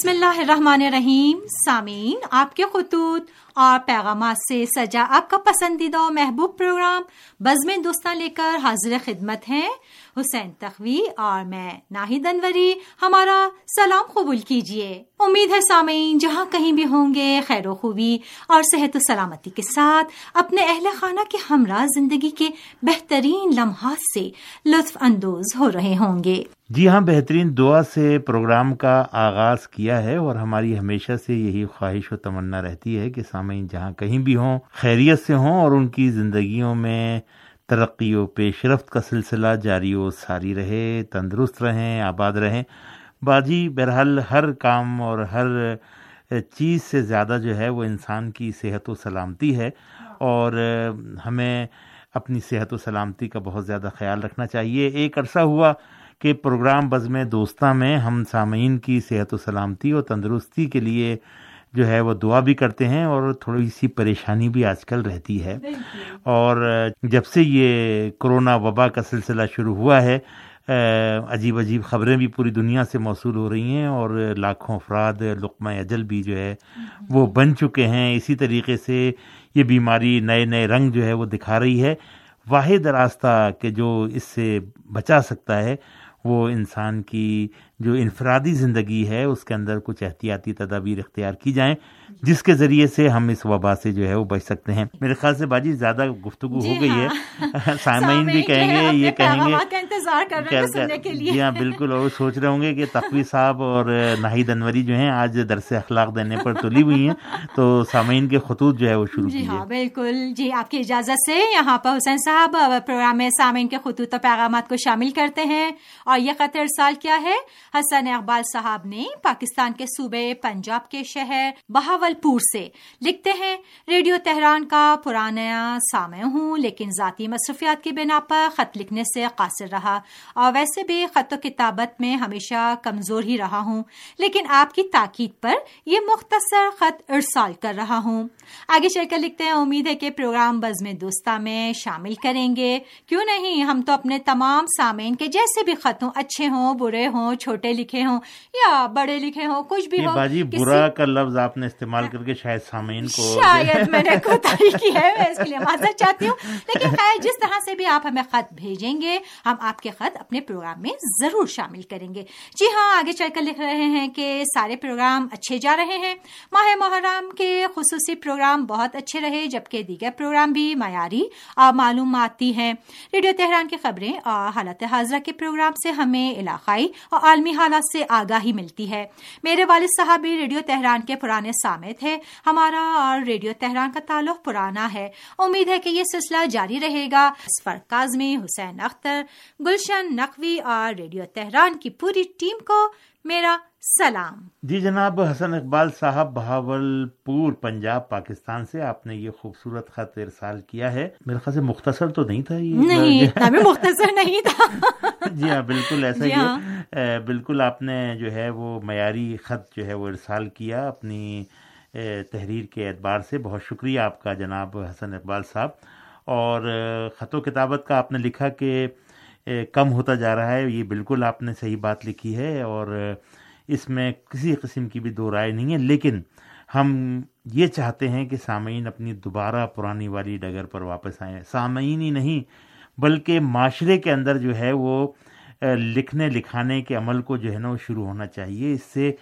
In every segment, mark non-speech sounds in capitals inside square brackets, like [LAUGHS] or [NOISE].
بسم اللہ الرحمن الرحیم، سامعین، آپ کے خطوط اور پیغامات سے سجا آپ کا پسندیدہ محبوب پروگرام بزم دوستاں لے کر حاضر خدمت ہیں۔ حسین تخوی اور میں ناہید انوری، ہمارا سلام قبول کیجیے امید ہے سامعین، جہاں کہیں بھی ہوں گے، خیر و خوبی اور صحت و سلامتی کے ساتھ اپنے اہل خانہ کے ہمراہ زندگی کے بہترین لمحات سے لطف اندوز ہو رہے ہوں گے۔ جی ہاں بہترین دعا سے پروگرام کا آغاز کیا ہے اور ہماری ہمیشہ سے یہی خواہش و تمنا رہتی ہے کہ سامعین جہاں کہیں بھی ہوں، خیریت سے ہوں اور ان کی زندگیوں میں ترقی و پیش رفت کا سلسلہ جاری و ساری رہے، تندرست رہیں، آباد رہیں۔ باجی، بہرحال ہر کام اور ہر چیز سے زیادہ جو ہے وہ انسان کی صحت و سلامتی ہے۔ اور ہمیں اپنی صحت و سلامتی کا بہت زیادہ خیال رکھنا چاہیے۔ ایک عرصہ ہوا کہ پروگرام بزم دوستہ میں ہم سامعین کی صحت و سلامتی اور تندرستی کے لیے جو ہے وہ دعا بھی کرتے ہیں اور تھوڑی سی پریشانی بھی آج کل رہتی ہے۔ اور جب سے یہ کرونا وبا کا سلسلہ شروع ہوا ہے عجیب عجیب خبریں بھی پوری دنیا سے موصول ہو رہی ہیں اور لاکھوں افراد لقمہ اجل بھی جو ہے وہ بن چکے ہیں۔ اسی طریقے سے یہ بیماری نئے نئے رنگ جو ہے وہ دکھا رہی ہے۔ واحد راستہ کہ جو اس سے بچا سکتا ہے وہ انسان کی جو انفرادی زندگی ہے اس کے اندر کچھ احتیاطی تدابیر اختیار کی جائیں جس کے ذریعے سے ہم اس وبا سے جو ہے وہ بچ سکتے ہیں۔ میرے خیال سے باجی زیادہ گفتگو جی ہو گئی ہاں۔ ہے [LAUGHS] سامعین بھی کہیں گے یہ کہیں گے جی ہاں بالکل۔ اور سوچ رہے ہوں گے کہ تقوی صاحب اور ناہید انوری جو ہیں آج درس اخلاق دینے پر تلی ہوئی ہیں۔ تو سامعین کے خطوط جو ہے وہ شروع جی ہاں بالکل۔ جی آپ کی اجازت سے یہاں پر حسین صاحب پروگرام میں سامعین کے خطوط و پیغامات کو شامل کرتے ہیں۔ اور یہ خط ارسال کیا ہے؟ حسن اقبال صاحب نے پاکستان کے صوبے پنجاب کے شہر بہاول پور سے لکھتے ہیں، ریڈیو تہران کا پرانا سامع ہوں، لیکن ذاتی مصروفیات کی بنا پر خط لکھنے سے قاصر رہا۔ اور ویسے بھی خط و کتابت میں ہمیشہ کمزور ہی رہا ہوں، لیکن آپ کی تاکید پر یہ مختصر خط ارسال کر رہا ہوں۔ آگے چل کر لکھتے ہیں، امید ہے کہ پروگرام بزم دوستہ میں شامل کریں گے۔ کیوں نہیں، ہم تو اپنے تمام سامعین کے جیسے بھی خط ہوں، اچھے ہوں، برے ہوں، چھوٹے لکھے ہوں یا بڑے لکھے ہوں کچھ بھی ہو باجی برا کا لفظ آپ نے استعمال کر کے شاید سامعین کو شاید میں نے [LAUGHS] کوتاہی کی ہے میں اس کے لیے معذرت چاہتی ہوں۔ لیکن خیر جس طرح سے بھی آپ ہمیں خط بھیجیں گے ہم آپ کے خط اپنے پروگرام میں ضرور شامل کریں گے۔ جی ہاں آگے چل کر لکھ رہے ہیں کہ سارے پروگرام اچھے جا رہے ہیں۔ ماہ محرم کے خصوصی پروگرام بہت اچھے رہے جبکہ دیگر پروگرام بھی معیاری اور معلوماتی ہیں۔ ریڈیو تہران کی خبریں اور حالت حاضرہ کے پروگرام سے ہمیں علاقائی اور عالمی حالات سے آگاہی ملتی ہے۔ میرے والد صاحب بھی ریڈیو تہران کے پرانے سامع تھے ہمارا اور ریڈیو تہران کا تعلق پرانا ہے۔ امید ہے کہ یہ سلسلہ جاری رہے گا۔ اسفر کاظمی، حسین اختر، گلشن نقوی اور ریڈیو تہران کی پوری ٹیم کو میرا سلام۔ جی جناب حسن اقبال صاحب بہاول پور پنجاب پاکستان سے آپ نے یہ خوبصورت خط ارسال کیا ہے۔ میرے خیال سے مختصر تو نہیں تھا یہ۔ نہیں [LAUGHS] مختصر نہیں تھا۔ جی ہاں بالکل ایسا جی ہی ہاں۔ ہے اے، بالکل آپ نے جو ہے وہ معیاری خط جو ہے وہ ارسال کیا اپنی تحریر کے اعتبار سے۔ بہت شکریہ آپ کا جناب حسن اقبال صاحب۔ اور خط و کتابت کا آپ نے لکھا کہ کم ہوتا جا رہا ہے۔ یہ بالکل آپ نے صحیح بات لکھی ہے۔ اور اس میں کسی قسم کی بھی دو رائے نہیں ہے لیکن ہم یہ چاہتے ہیں کہ سامعین اپنی دوبارہ پرانی والی ڈگر پر واپس آئیں۔ سامعین ہی نہیں بلکہ معاشرے کے اندر جو ہے وہ لکھنے لکھانے کے عمل کو جو ہے نا وہ شروع ہونا چاہیے۔ اس سے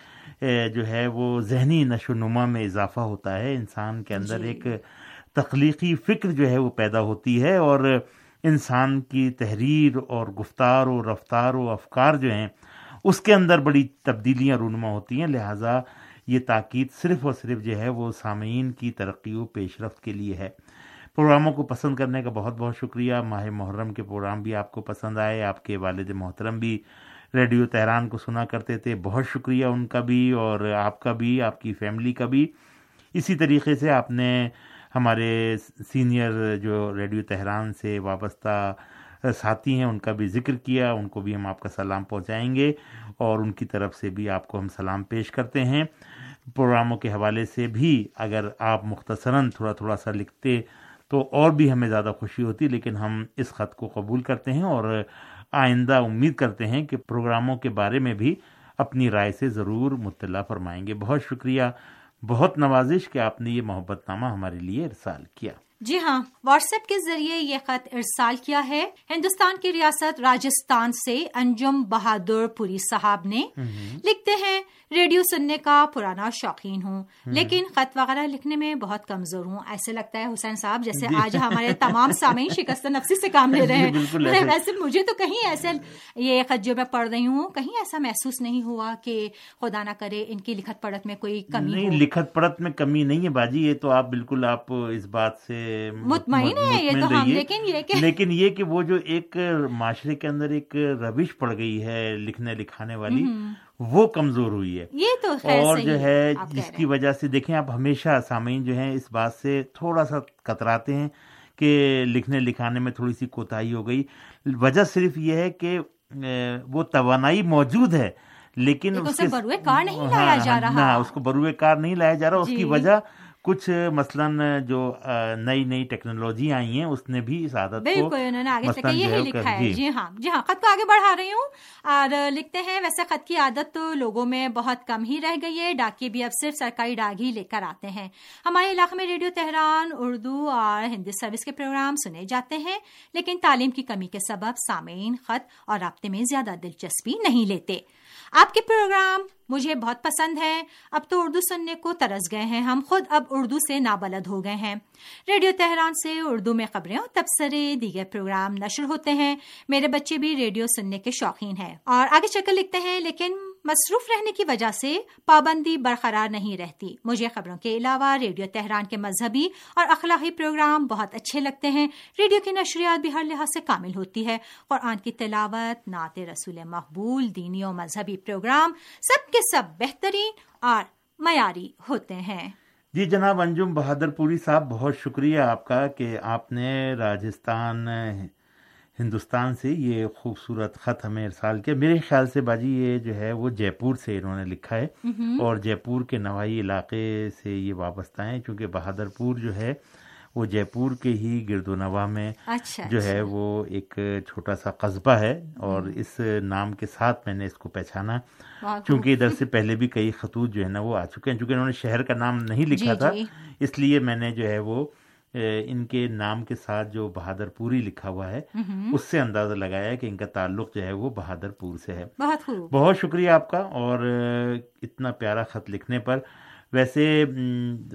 جو ہے وہ ذہنی نشو نما میں اضافہ ہوتا ہے۔ انسان کے اندر جی۔ ایک تخلیقی فکر جو ہے وہ پیدا ہوتی ہے اور انسان کی تحریر اور گفتار و رفتار و افکار جو ہیں اس کے اندر بڑی تبدیلیاں رونما ہوتی ہیں، لہٰذا یہ تاکید صرف اور صرف جو ہے وہ سامعین کی ترقی و پیش رفت کے لیے ہے۔ پروگراموں کو پسند کرنے کا بہت بہت شکریہ۔ ماہ محرم کے پروگرام بھی آپ کو پسند آئے، آپ کے والد محترم بھی ریڈیو تہران کو سنا کرتے تھے۔ بہت شکریہ ان کا بھی اور آپ کا بھی، آپ کی فیملی کا بھی۔ اسی طریقے سے آپ نے ہمارے سینئر جو ریڈیو تہران سے وابستہ ساتھی ہیں، ان کا بھی ذکر کیا، ان کو بھی ہم آپ کا سلام پہنچائیں گے اور ان کی طرف سے بھی آپ کو ہم سلام پیش کرتے ہیں۔ پروگراموں کے حوالے سے بھی اگر آپ مختصراً تھوڑا تھوڑا سا لکھتے تو اور بھی ہمیں زیادہ خوشی ہوتی، لیکن ہم اس خط کو قبول کرتے ہیں اور آئندہ امید کرتے ہیں کہ پروگراموں کے بارے میں بھی اپنی رائے سے ضرور مطلع فرمائیں گے۔ بہت شکریہ، بہت نوازش کہ آپ نے یہ محبت نامہ ہمارے لیے ارسال کیا۔ جی ہاں واٹس ایپ کے ذریعے یہ خط ارسال کیا ہے۔ ہندوستان کی ریاست راجستھان سے انجم بہادر پوری صاحب نے لکھتے ہیں ریڈیو سننے کا پرانا شوقین ہوں۔ لیکن خط وغیرہ لکھنے میں بہت کمزور ہوں۔ ایسے لگتا ہے حسین صاحب جیسے آج ہمارے تمام سامعین شکست نفسی سے کام لے رہے ہیں۔ ویسے مجھے تو کہیں ایسے یہ خط جو میں پڑھ رہی ہوں کہیں ایسا محسوس نہیں ہوا کہ خدا نہ کرے ان کی لکھت پڑھت میں کوئی کمی نہیں لکھت پڑھت میں کمی نہیں ہے باجی یہ تو آپ بالکل آپ اس بات سے مطمئن ہے یہ تو ہم لیکن یہ کہ لیکن یہ کہ وہ جو ایک معاشرے کے اندر ایک روش پڑ گئی ہے لکھنے لکھانے والی وہ کمزور ہوئی ہے۔ یہ تو اور جو ہے جس کی وجہ سے دیکھیں آپ ہمیشہ سامعین جو ہیں اس بات سے تھوڑا سا کتراتے ہیں کہ لکھنے لکھانے میں تھوڑی سی کوتاہی ہو گئی۔ وجہ صرف یہ ہے کہ وہ توانائی موجود ہے لیکن اس بروئے کار نہیں لایا جا رہا۔ اس کو بروئے کار نہیں لایا جا رہا اس کی وجہ کچھ مثلا جو نئی نئی ٹیکنالوجی آئی ہیں اس نے بھی اس عادت بالکل انہوں نے آگے یہی لکھا ہے۔ جی ہاں جی ہاں خط کو آگے بڑھا رہی ہوں۔ اور لکھتے ہیں ویسے خط کی عادت تو لوگوں میں بہت کم ہی رہ گئی ہے۔ ڈاکی بھی اب صرف سرکاری ڈاک ہی لے کر آتے ہیں۔ ہمارے علاقے میں ریڈیو تہران اردو اور ہندی سروس کے پروگرام سنے جاتے ہیں لیکن تعلیم کی کمی کے سبب سامعین خط اور رابطے میں زیادہ دلچسپی نہیں لیتے۔ آپ کے پروگرام مجھے بہت پسند ہے۔ اب تو اردو سننے کو ترس گئے ہیں۔ ہم خود اب اردو سے نابلد ہو گئے ہیں۔ ریڈیو تہران سے اردو میں خبریں اور تبصرے، دیگر پروگرام نشر ہوتے ہیں۔ میرے بچے بھی ریڈیو سننے کے شوقین ہیں۔ اور آگے چکر لکھتے ہیں، لیکن مصروف رہنے کی وجہ سے پابندی برقرار نہیں رہتی۔ مجھے خبروں کے علاوہ ریڈیو تہران کے مذہبی اور اخلاقی پروگرام بہت اچھے لگتے ہیں۔ ریڈیو کی نشریات بھی ہر لحاظ سے کامل ہوتی ہے۔ قرآن کی تلاوت، نعت رسول مقبول، دینی و مذہبی پروگرام سب کے سب بہترین اور معیاری ہوتے ہیں۔ جی جناب، انجم بہادر پوری صاحب، بہت شکریہ آپ کا کہ آپ نے راجستھان ہندوستان سے یہ خوبصورت خط ہمیں ارسال کیا۔ میرے خیال سے باجی یہ جو ہے وہ جے پور سے انہوں نے لکھا ہے اور جے پور کے نوائی علاقے سے یہ وابستہ ہیں چونکہ بہادر پور جو ہے وہ جے پور کے ہی گرد و نواح میں اچھا جو ہے وہ ایک چھوٹا سا قصبہ ہے اور اس نام کے ساتھ میں نے اس کو پہچانا۔ چونکہ ادھر سے پہلے بھی کئی خطوط جو ہے نا وہ آ چکے ہیں چونکہ انہوں نے شہر کا نام نہیں لکھا تھا۔ اس لیے میں نے جو ہے وہ ان کے نام کے ساتھ جو بہادر پوری لکھا ہوا ہے اس سے اندازہ لگایا کہ ان کا تعلق جو ہے وہ بہادر پور سے ہے۔ بہت بہت شکریہ آپ کا اور اتنا پیارا خط لکھنے پر۔ ویسے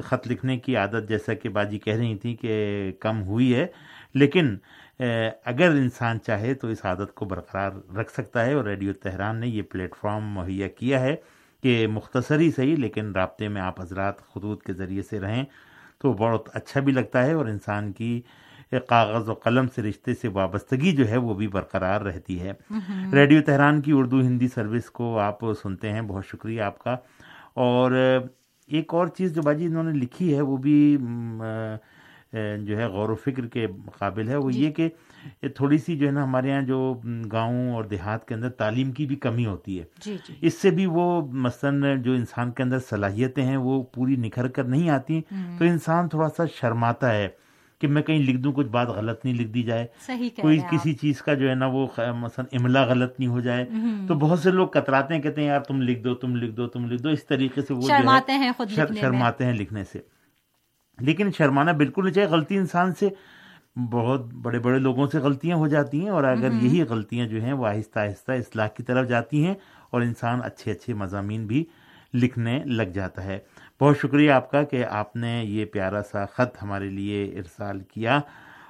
خط لکھنے کی عادت جیسا کہ باجی کہہ رہی تھی کہ کم ہوئی ہے لیکن اگر انسان چاہے تو اس عادت کو برقرار رکھ سکتا ہے اور ریڈیو تہران نے یہ پلیٹ فارم مہیا کیا ہے کہ مختصری صحیح لیکن رابطے میں آپ حضرات خطوط کے ذریعے سے رہیں۔ تو بہت اچھا بھی لگتا ہے اور انسان کی کاغذ و قلم سے رشتے سے وابستگی جو ہے وہ بھی برقرار رہتی ہے۔ ریڈیو تہران کی اردو ہندی سروس کو آپ سنتے ہیں بہت شکریہ آپ کا۔ اور ایک اور چیز جو باجی انہوں نے لکھی ہے وہ بھی جو ہے غور و فکر کے قابل ہے وہ جی۔ یہ کہ تھوڑی سی جو ہے نا ہمارے یہاں جو گاؤں اور دیہات کے اندر تعلیم کی بھی کمی ہوتی ہے۔ جی جی۔ اس سے بھی وہ مثلاً جو انسان کے اندر صلاحیتیں ہیں وہ پوری نکھر کر نہیں آتی۔ تو انسان تھوڑا سا شرماتا ہے کہ میں کہیں لکھ دوں کچھ بات غلط نہیں لکھ دی جائے۔ کوئی کسی چیز کا جو ہے نا وہ مثلا املا غلط نہیں ہو جائے۔ تو بہت سے لوگ کتراتے ہیں کہتے ہیں یار تم لکھ دو تم لکھ دو تم لکھ دو۔ اس طریقے سے وہ شرماتے ہیں لکھنے سے۔ لیکن شرمانا بالکل نہیں چاہیے غلطی انسان سے بہت بڑے بڑے لوگوں سے غلطیاں ہو جاتی ہیں اور اگر یہی غلطیاں جو ہیں وہ آہستہ آہستہ اصلاح کی طرف جاتی ہیں اور انسان اچھے اچھے مضامین بھی لکھنے لگ جاتا ہے۔ بہت شکریہ آپ کا کہ آپ نے یہ پیارا سا خط ہمارے لیے ارسال کیا۔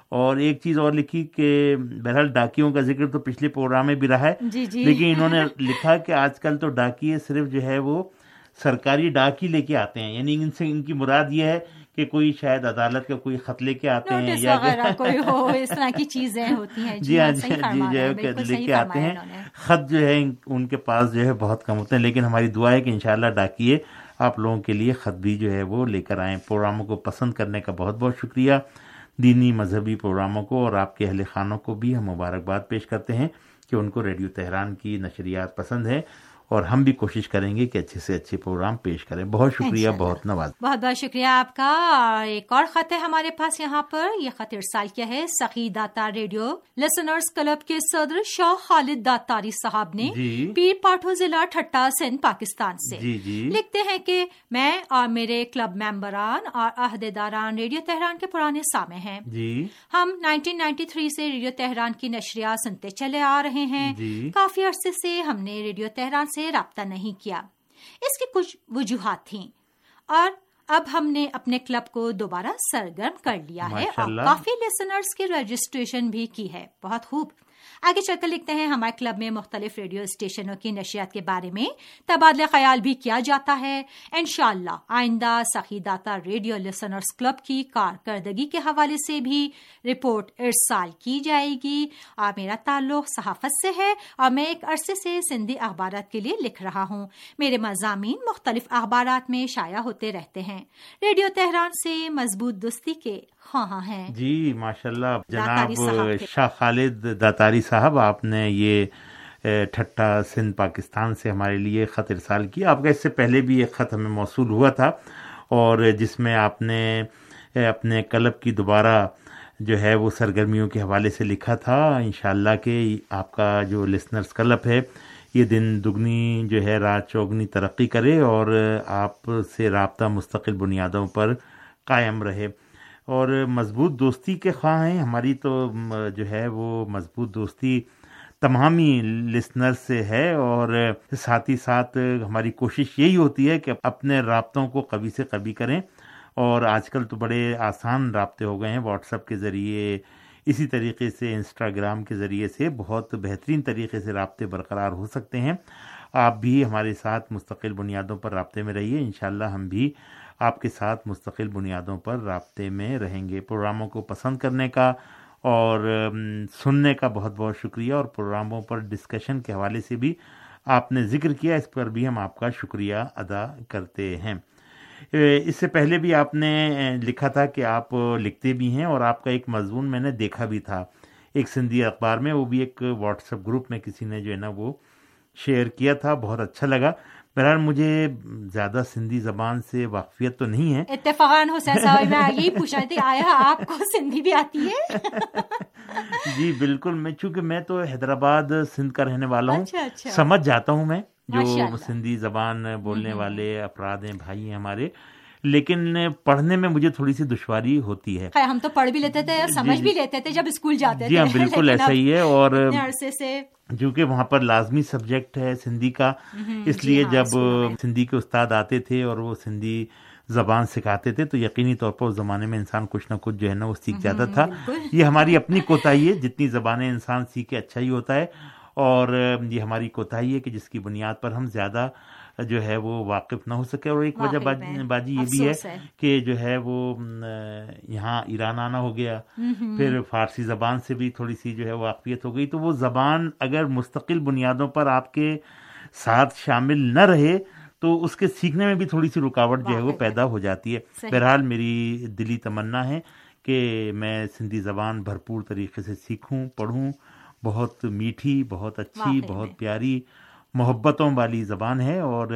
اور ایک چیز اور لکھی کہ بہرحال ڈاکیوں کا ذکر تو پچھلے پروگرام میں بھی رہا ہے جی جی۔ لیکن انہوں نے لکھا کہ آج کل تو ڈاکیے صرف جو ہے وہ سرکاری ڈاک ہی لے کے آتے ہیں۔ یعنی ان سے ان کی مراد یہ ہے کہ کوئی شاید عدالت کا کوئی خط لے کے آتے ہیں یا کوئی ہو اس طرح کی چیزیں ہوتی ہیں۔ [LAUGHS] جی ہاں جی ہاں جی جو ہے لے کے آتے ہیں۔ خط جو ہے ان کے پاس جو ہے بہت کم ہوتے ہیں لیکن ہماری دعا ہے کہ انشاءاللہ ڈاکیے آپ لوگوں کے لیے خط بھی جو ہے وہ لے کر آئیں۔ پروگراموں کو پسند کرنے کا بہت بہت شکریہ۔ دینی مذہبی پروگراموں کو اور آپ کے اہل خانوں کو بھی ہم مبارکباد پیش کرتے ہیں کہ ان کو ریڈیو تہران کی نشریات پسند ہے اور ہم بھی کوشش کریں گے کہ اچھے سے اچھے پروگرام پیش کریں۔ بہت شکریہ۔ بہت نواز بہت بہت شکریہ آپ کا۔ اور ایک اور خط ہے ہمارے پاس یہاں پر یہ خط ارسال کیا ہے۔ سخی داتا ریڈیو لسنرز کلب کے صدر شاہ خالد داتاری صاحب نے جی۔ پیر پاٹھو ضلع ٹھٹا سندھ پاکستان سے۔ جی جی۔ لکھتے ہیں کہ میں اور میرے کلب ممبران اور عہدیداران ریڈیو تہران کے پرانے سامع ہیں۔ جی۔ ہم 1993 سے ریڈیو تہران کی نشریات سنتے چلے آ رہے ہیں۔ جی۔ کافی عرصے سے ہم نے ریڈیو تہران سے رابطہ نہیں کیا۔ اس کی کچھ وجوہات تھیں۔ اور اب ہم نے اپنے کلب کو دوبارہ سرگرم کر لیا ہے اور۔ کافی لسنرز کی رجسٹریشن بھی کی ہے۔ بہت خوب۔ آگے چل کر لکھتے ہیں، ہمارے کلب میں مختلف ریڈیو اسٹیشنوں کی نشریات کے بارے میں تبادلہ خیال بھی کیا جاتا ہے۔ انشاءاللہ، آئندہ سخی داتا ریڈیو لسنرز کلب کی کارکردگی کے حوالے سے بھی رپورٹ ارسال کی جائے گی۔ اور میرا تعلق صحافت سے ہے اور میں ایک عرصے سے سندھی اخبارات کے لیے لکھ رہا ہوں۔ میرے مضامین مختلف اخبارات میں شائع ہوتے رہتے ہیں۔ ریڈیو تہران سے مضبوط دوستی کے خواہاں ہیں۔ جی ماشاءاللہ جناب شاہ خالد داتاری صاحب آپ نے یہ ٹھٹا سندھ پاکستان سے ہمارے لیے خط ارسال کیا۔ آپ کا اس سے پہلے بھی ایک خط ہمیں موصول ہوا تھا اور جس میں آپ نے اپنے کلب کی دوبارہ جو ہے وہ سرگرمیوں کے حوالے سے لکھا تھا۔ انشاءاللہ کہ آپ کا جو لسنرز کلب ہے یہ دن دگنی جو ہے رات چوگنی ترقی کرے اور آپ سے رابطہ مستقل بنیادوں پر قائم رہے۔ اور مضبوط دوستی کے خواہ ہیں۔ ہماری تو جو ہے وہ مضبوط دوستی تمامی لسنر سے ہے اور ساتھ ہی ساتھ ہماری کوشش یہی ہوتی ہے کہ اپنے رابطوں کو کبھی سے کبھی کریں۔ اور آج کل تو بڑے آسان رابطے ہو گئے ہیں۔ واٹس ایپ کے ذریعے، اسی طریقے سے، انسٹاگرام کے ذریعے سے بہت بہترین طریقے سے رابطے برقرار ہو سکتے ہیں۔ آپ بھی ہمارے ساتھ مستقل بنیادوں پر رابطے میں رہیے۔ انشاءاللہ ہم بھی آپ کے ساتھ مستقل بنیادوں پر رابطے میں رہیں گے پروگراموں کو پسند کرنے کا اور سننے کا بہت بہت شکریہ اور پروگراموں پر ڈسکشن کے حوالے سے بھی آپ نے ذکر کیا، اس پر بھی ہم آپ کا شکریہ ادا کرتے ہیں۔ اس سے پہلے بھی آپ نے لکھا تھا کہ آپ لکھتے بھی ہیں اور آپ کا ایک مضمون میں نے دیکھا بھی تھا۔ ایک سندھی اخبار میں وہ بھی ایک واٹس ایپ گروپ میں کسی نے جو ہے نا وہ شیئر کیا تھا، بہت اچھا لگا۔ بہرحال مجھے زیادہ سندھی زبان سے واقفیت تو نہیں ہے۔ اتفاقاً حسین صاحب میں یہی پوچھ آیا آپ کو سندھی بھی آتی ہے؟ [LAUGHS] جی بالکل۔ میں چونکہ میں تو حیدرآباد سندھ کا رہنے والا ہوں۔ اچھا اچھا۔ سمجھ جاتا ہوں میں جو۔ سندھی زبان بولنے والے افراد ہیں بھائی ہیں ہمارے۔ لیکن پڑھنے میں مجھے تھوڑی سی دشواری ہوتی ہے۔ ہم تو پڑھ بھی لیتے تھے اور سمجھ بھی لیتے تھے جب اسکول جاتے جی ہاں بالکل [LAUGHS] ایسا ہی ہے اور اتنے عرصے سے کیونکہ وہاں پر لازمی سبجیکٹ ہے سندھی کا اس جی لیے ہاں، جب۔ سندھی کے استاد آتے تھے اور وہ سندھی زبان سکھاتے تھے تو یقینی طور پر اس زمانے میں انسان کچھ نہ کچھ جو ہے نا وہ سیکھ جاتا تھا۔ یہ ہماری اپنی کوتاہی ہے جتنی زبانیں انسان سیکھے اچھا ہی ہوتا ہے۔ اور یہ ہماری کوتاہی ہے کہ جس کی بنیاد پر ہم زیادہ جو ہے وہ واقف نہ ہو سکے اور ایک وجہ باجی یہ بھی ہے۔ کہ جو ہے وہ یہاں ایران آنا ہو گیا پھر فارسی زبان سے بھی تھوڑی سی جو ہے واقفیت ہو گئی تو وہ زبان اگر مستقل بنیادوں پر آپ کے ساتھ شامل نہ رہے تو اس کے سیکھنے میں بھی تھوڑی سی رکاوٹ جو ہے وہ۔ پیدا ہو جاتی ہے۔ بہرحال میری دلی تمنا ہے کہ میں سندھی زبان بھرپور طریقے سے سیکھوں پڑھوں بہت میٹھی بہت اچھی بہت۔ پیاری محبتوں والی زبان ہے اور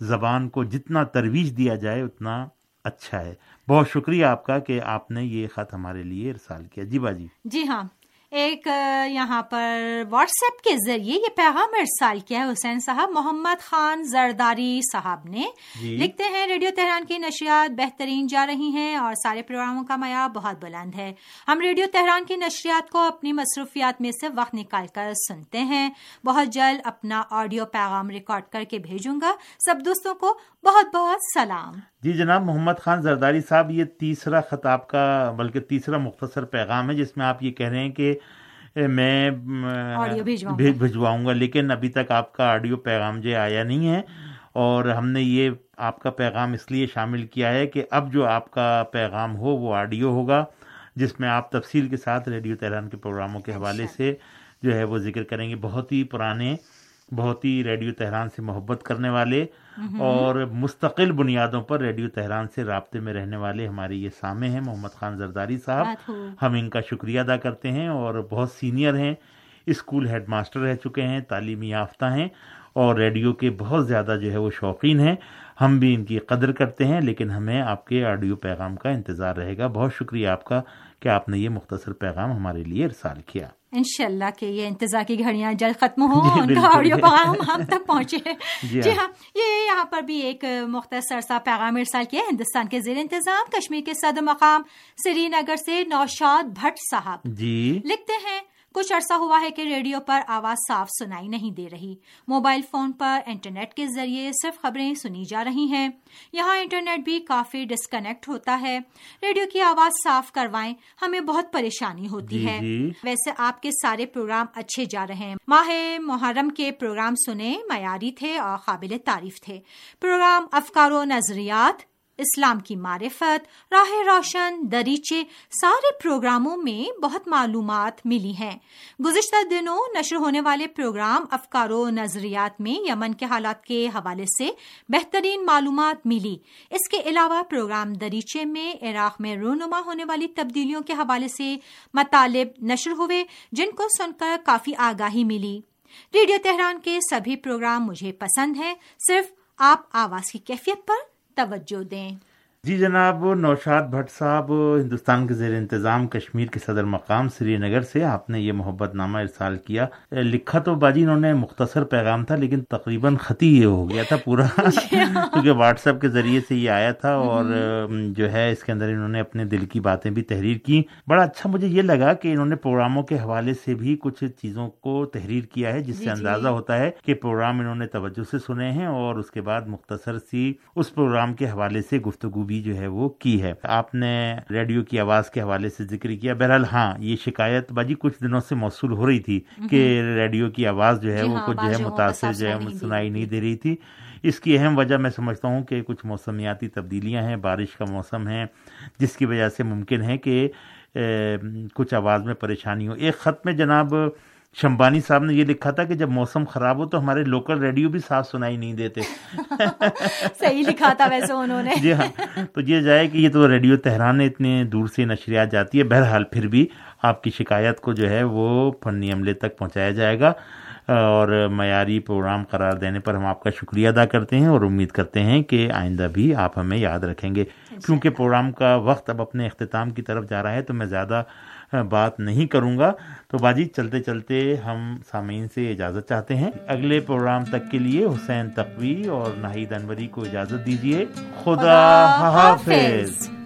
زبان کو جتنا ترویج دیا جائے اتنا اچھا ہے۔ بہت شکریہ آپ کا کہ آپ نے یہ خط ہمارے لیے ارسال کیا۔ جی باجی۔ جی ہاں۔ ایک یہاں پر واٹس ایپ کے ذریعے یہ پیغام ارسال کیا ہے حسین صاحب محمد خان زرداری صاحب نے۔ جی۔ لکھتے ہیں ریڈیو تہران کی نشریات بہترین جا رہی ہیں اور سارے پروگراموں کا معیار بہت بلند ہے۔ ہم ریڈیو تہران کی نشریات کو اپنی مصروفیات میں سے وقت نکال کر سنتے ہیں۔ بہت جلد اپنا آڈیو پیغام ریکارڈ کر کے بھیجوں گا۔ سب دوستوں کو بہت بہت سلام۔ جی جناب محمد خان زرداری صاحب یہ تیسرا خط آپ کا بلکہ تیسرا مختصر پیغام ہے جس میں آپ یہ کہہ رہے ہیں کہ میں بھجواؤں گا۔ لیکن ابھی تک آپ کا آڈیو پیغام جو آیا نہیں ہے اور ہم نے یہ آپ کا پیغام اس لیے شامل کیا ہے کہ اب جو آپ کا پیغام ہو وہ آڈیو ہوگا جس میں آپ تفصیل کے ساتھ ریڈیو تہران کے پروگراموں کے حوالے سے جو ہے وہ ذکر کریں گے۔ بہت ہی پرانے بہت ہی ریڈیو تہران سے محبت کرنے والے اور مستقل بنیادوں پر ریڈیو تہران سے رابطے میں رہنے والے ہمارے یہ سامع ہیں محمد خان زرداری صاحب. ہم ان کا شکریہ ادا کرتے ہیں اور بہت سینئر ہیں اسکول ہیڈ ماسٹر رہ چکے ہیں تعلیمی یافتہ ہیں اور ریڈیو کے بہت زیادہ جو ہے وہ شوقین ہیں۔ ہم بھی ان کی قدر کرتے ہیں لیکن ہمیں آپ کے آڈیو پیغام کا انتظار رہے گا۔ بہت شکریہ آپ کا کہ آپ نے یہ مختصر پیغام ہمارے لیے ارسال کیا۔ انشاءاللہ کہ یہ انتظار کی گھڑیاں جلد ختم ہوں ان کا آڈیو پیغام ہم تک پہنچے۔ [LAUGHS] جی ہاں۔ یہ یہاں پر بھی ایک مختصر سا پیغام ارسال کیا ہندوستان کے زیر انتظام کشمیر کے صدر مقام سری نگر سے نوشاد بھٹ صاحب۔ جی۔ لکھتے ہیں کچھ عرصہ ہوا ہے کہ ریڈیو پر آواز صاف سنائی نہیں دے رہی۔ موبائل فون پر انٹرنیٹ کے ذریعے صرف خبریں سنی جا رہی ہیں۔ یہاں انٹرنیٹ بھی کافی ڈسکنیکٹ ہوتا ہے۔ ریڈیو کی آواز صاف کروائیں ہمیں بہت پریشانی ہوتی جی ہے۔ جی۔ ویسے آپ کے سارے پروگرام اچھے جا رہے ہیں۔ ماہ محرم کے پروگرام سنے معیاری تھے اور قابل تعریف تھے۔ پروگرام افکار و نظریات اسلام کی معرفت، راہ روشن، دریچے، سارے پروگراموں میں بہت معلومات ملی ہیں۔ گزشتہ دنوں نشر ہونے والے پروگرام افکار و نظریات میں یمن کے حالات کے حوالے سے بہترین معلومات ملی۔ اس کے علاوہ پروگرام دریچے میں عراق میں رونما ہونے والی تبدیلیوں کے حوالے سے مطالب نشر ہوئے، جن کو سن کر کافی آگاہی ملی۔ ریڈیو تہران کے سبھی پروگرام مجھے پسند ہیں، صرف آپ آواز کی کیفیت پر توجہ دیں۔ جی جناب نوشاد بھٹ صاحب ہندوستان کے زیر انتظام کشمیر کے صدر مقام سری نگر سے آپ نے یہ محبت نامہ ارسال کیا۔ لکھا تو باجی انہوں نے مختصر پیغام تھا لیکن تقریباً خطی یہ ہو گیا تھا پورا۔ [LAUGHS] کیونکہ واٹس ایپ کے ذریعے سے یہ آیا تھا اور جو ہے اس کے اندر انہوں نے اپنے دل کی باتیں بھی تحریر کی۔ بڑا اچھا مجھے یہ لگا کہ انہوں نے پروگراموں کے حوالے سے بھی کچھ چیزوں کو تحریر کیا ہے جس جی، سے جی۔ اندازہ ہوتا ہے کہ پروگرام انہوں نے توجہ سے سنے ہیں اور اس کے بعد مختصر سی اس پروگرام کے حوالے سے گفتگو بھی جو ہے وہ کی ہے۔ آپ نے ریڈیو کی آواز کے حوالے سے ذکر کیا۔ بہرحال ہاں یہ شکایت باجی کچھ دنوں سے موصول ہو رہی تھی کہ ریڈیو کی آواز جو ہے جی وہ ہاں، کچھ جو ہے متاثر جو ہے سنائی نہیں دے رہی تھی۔ اس کی اہم وجہ میں سمجھتا ہوں کہ کچھ موسمیاتی تبدیلیاں ہیں بارش کا موسم ہے جس کی وجہ سے ممکن ہے کہ کچھ آواز میں پریشانی ہو ایک خط میں جناب شمبانی صاحب نے یہ لکھا تھا کہ جب موسم خراب ہو تو ہمارے لوکل ریڈیو بھی صاف سنائی نہیں دیتے۔ [LAUGHS] صحیح لکھا تھا ویسے انہوں نے۔ [LAUGHS] جی ہاں۔ تو یہ جائے کہ یہ تو ریڈیو تہران نے اتنے دور سے نشریات جاتی ہے۔ بہرحال پھر بھی آپ کی شکایت کو جو ہے وہ فنی عملے تک پہنچایا جائے گا۔ اور معیاری پروگرام قرار دینے پر ہم آپ کا شکریہ ادا کرتے ہیں اور امید کرتے ہیں کہ آئندہ بھی آپ ہمیں یاد رکھیں گے۔ کیونکہ پروگرام کا وقت اب اپنے اختتام کی طرف جا رہا ہے تو میں زیادہ [LAUGHS] بات نہیں کروں گا۔ تو باجی چلتے چلتے ہم سامعین سے اجازت چاہتے ہیں۔ اگلے پروگرام تک کے لیے حسین تقوی اور ناہید انوری کو اجازت دیجیے خدا حافظ۔